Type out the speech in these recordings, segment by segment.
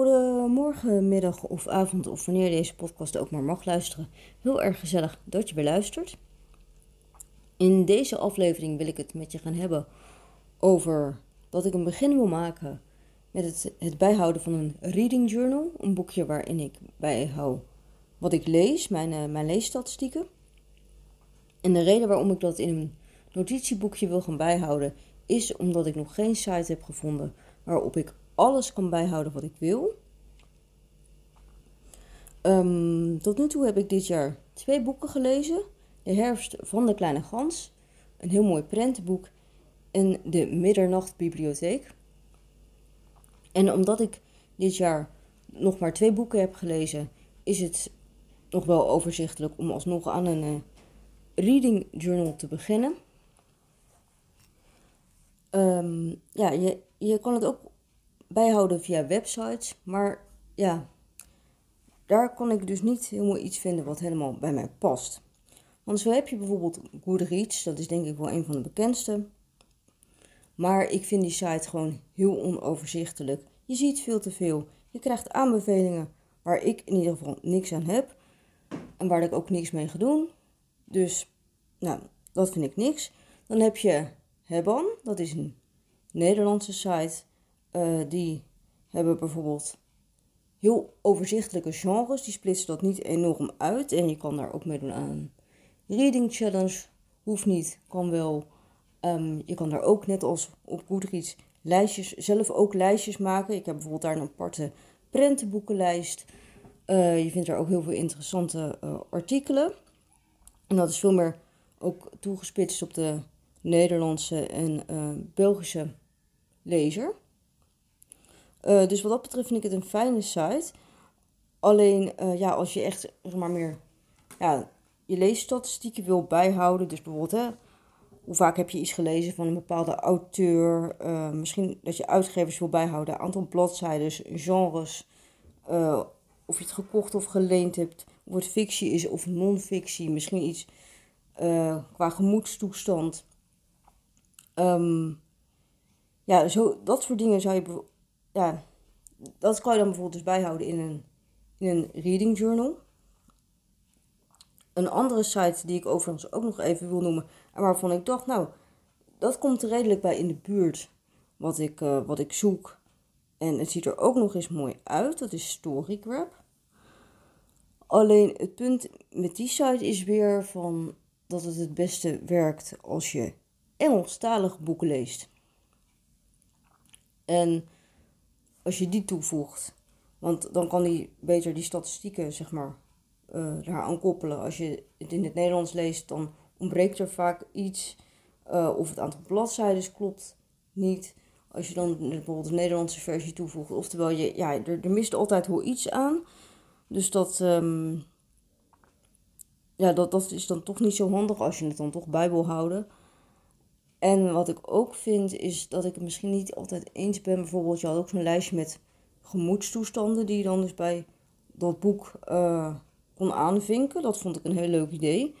Goedemorgen, middag of avond of wanneer deze podcast ook maar mag luisteren. Heel erg gezellig dat je beluistert. In deze aflevering wil ik het met je gaan hebben over dat ik een begin wil maken met het, het bijhouden van een reading journal. Een boekje waarin ik bijhoud wat ik lees, mijn, uh, mijn leesstatistieken. En de reden waarom ik dat in een notitieboekje wil gaan bijhouden is omdat ik nog geen site heb gevonden waarop ik alles kan bijhouden wat ik wil. Um, tot nu toe heb ik dit jaar twee boeken gelezen. De herfst van de kleine gans, een heel mooi prentenboek en de middernachtbibliotheek. En omdat ik dit jaar nog maar twee boeken heb gelezen, is het nog wel overzichtelijk om alsnog aan een uh, reading journal te beginnen. Um, ja, je, je kan het ook bijhouden via websites. Maar ja, daar kon ik dus niet helemaal iets vinden wat helemaal bij mij past. Want zo heb je bijvoorbeeld Goodreads, dat is denk ik wel een van de bekendste. Maar ik vind die site gewoon heel onoverzichtelijk. Je ziet veel te veel. Je krijgt aanbevelingen waar ik in ieder geval niks aan heb. En waar ik ook niks mee ga doen. Dus, nou, dat vind ik niks. Dan heb je Hebban, dat is een Nederlandse site. Uh, die hebben bijvoorbeeld heel overzichtelijke genres. Die splitsen dat niet enorm uit. En je kan daar ook mee doen aan reading challenge. Hoeft niet, kan wel. Um, je kan daar ook net als op Goodreads lijstjes, zelf ook lijstjes maken. Ik heb bijvoorbeeld daar een aparte prentenboekenlijst. Uh, je vindt daar ook heel veel interessante uh, artikelen. En dat is veel meer ook toegespitst op de Nederlandse en Belgische lezer. Uh, dus wat dat betreft vind ik het een fijne site. Alleen, uh, ja, als je echt maar meer ja, je leesstatistieken wil bijhouden, dus bijvoorbeeld, hè, hoe vaak heb je iets gelezen van een bepaalde auteur, uh, misschien dat je uitgevers wil bijhouden, aantal bladzijden, genres, of je het gekocht of geleend hebt, of het fictie is of non-fictie, misschien iets qua gemoedstoestand. Um, ja, zo, dat soort dingen zou je ja, dat kan je dan bijvoorbeeld dus bijhouden in een, in een reading journal. Een andere site die ik overigens ook nog even wil noemen en waarvan ik dacht, nou, dat komt er redelijk bij in de buurt wat ik, uh, wat ik zoek. En het ziet er ook nog eens mooi uit, dat is Storygrab. Alleen het punt met die site is weer van dat het het beste werkt als je Engelstalige boeken leest. En als je die toevoegt. Want dan kan hij beter die statistieken, zeg maar, uh, daaraan koppelen. Als je het in het Nederlands leest, dan ontbreekt er vaak iets. Uh, of het aantal bladzijden klopt niet. Als je dan bijvoorbeeld de Nederlandse versie toevoegt. Oftewel, je, ja, er, er mist altijd wel iets aan. Dus dat, um, ja, dat, dat is dan toch niet zo handig als je het dan toch bij wil houden. En wat ik ook vind is dat ik het misschien niet altijd eens ben. Bijvoorbeeld, je had ook zo'n lijstje met gemoedstoestanden die je dan dus bij dat boek uh, kon aanvinken. Dat vond ik een heel leuk idee.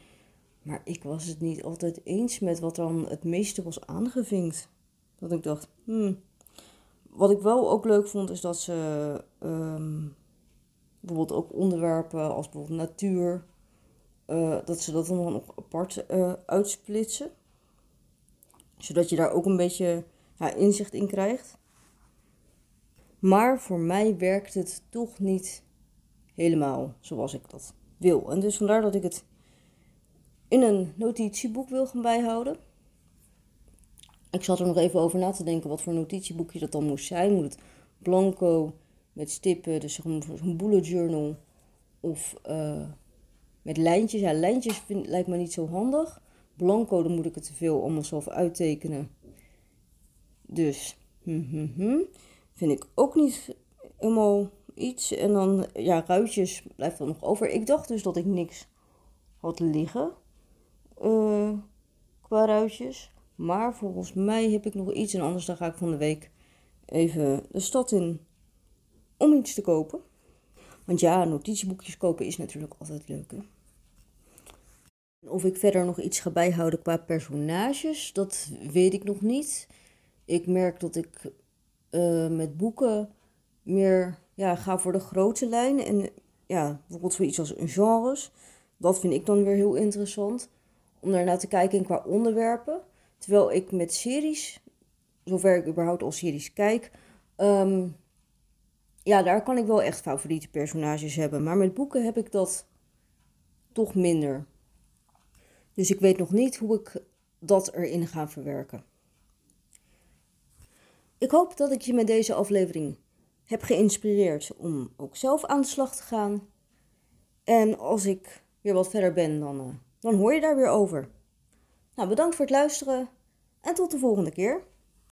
Maar ik was het niet altijd eens met wat dan het meeste was aangevinkt. Dat ik dacht, hmm. Wat ik wel ook leuk vond is dat ze um, bijvoorbeeld ook onderwerpen als bijvoorbeeld natuur, uh, dat ze dat dan nog apart uh, uitsplitsen zodat je daar ook een beetje ja, inzicht in krijgt. Maar voor mij werkt het toch niet helemaal zoals ik dat wil. En dus vandaar dat ik het in een notitieboek wil gaan bijhouden. Ik zat er nog even over na te denken wat voor notitieboekje dat dan moest zijn. Moet het blanco met stippen, dus zo'n bullet journal. Of uh, met lijntjes. Ja, lijntjes lijkt me niet zo handig blanco, dan moet ik het te veel allemaal zelf uittekenen. Dus, hm, hm, hm, vind ik ook niet helemaal iets. En dan, ja, ruitjes blijft er nog over. Ik dacht dus dat ik niks had liggen uh, qua ruitjes. Maar volgens mij heb ik nog iets. En anders dan ga ik van de week even de stad in om iets te kopen. Want ja, notitieboekjes kopen is natuurlijk altijd leuk, hè? Of ik verder nog iets ga bijhouden qua personages, dat weet ik nog niet. Ik merk dat ik uh, met boeken meer ja, ga voor de grote lijn. En ja, bijvoorbeeld zoiets als een genres. Dat vind ik dan weer heel interessant. Om daarnaar te kijken qua onderwerpen. Terwijl ik met series, zover ik überhaupt al series kijk, ehm, ja, daar kan ik wel echt favoriete personages hebben. Maar met boeken heb ik dat toch minder. Dus ik weet nog niet hoe ik dat erin ga verwerken. Ik hoop dat ik je met deze aflevering heb geïnspireerd om ook zelf aan de slag te gaan. En als ik weer wat verder ben, dan, uh, dan hoor je daar weer over. Nou, bedankt voor het luisteren en tot de volgende keer.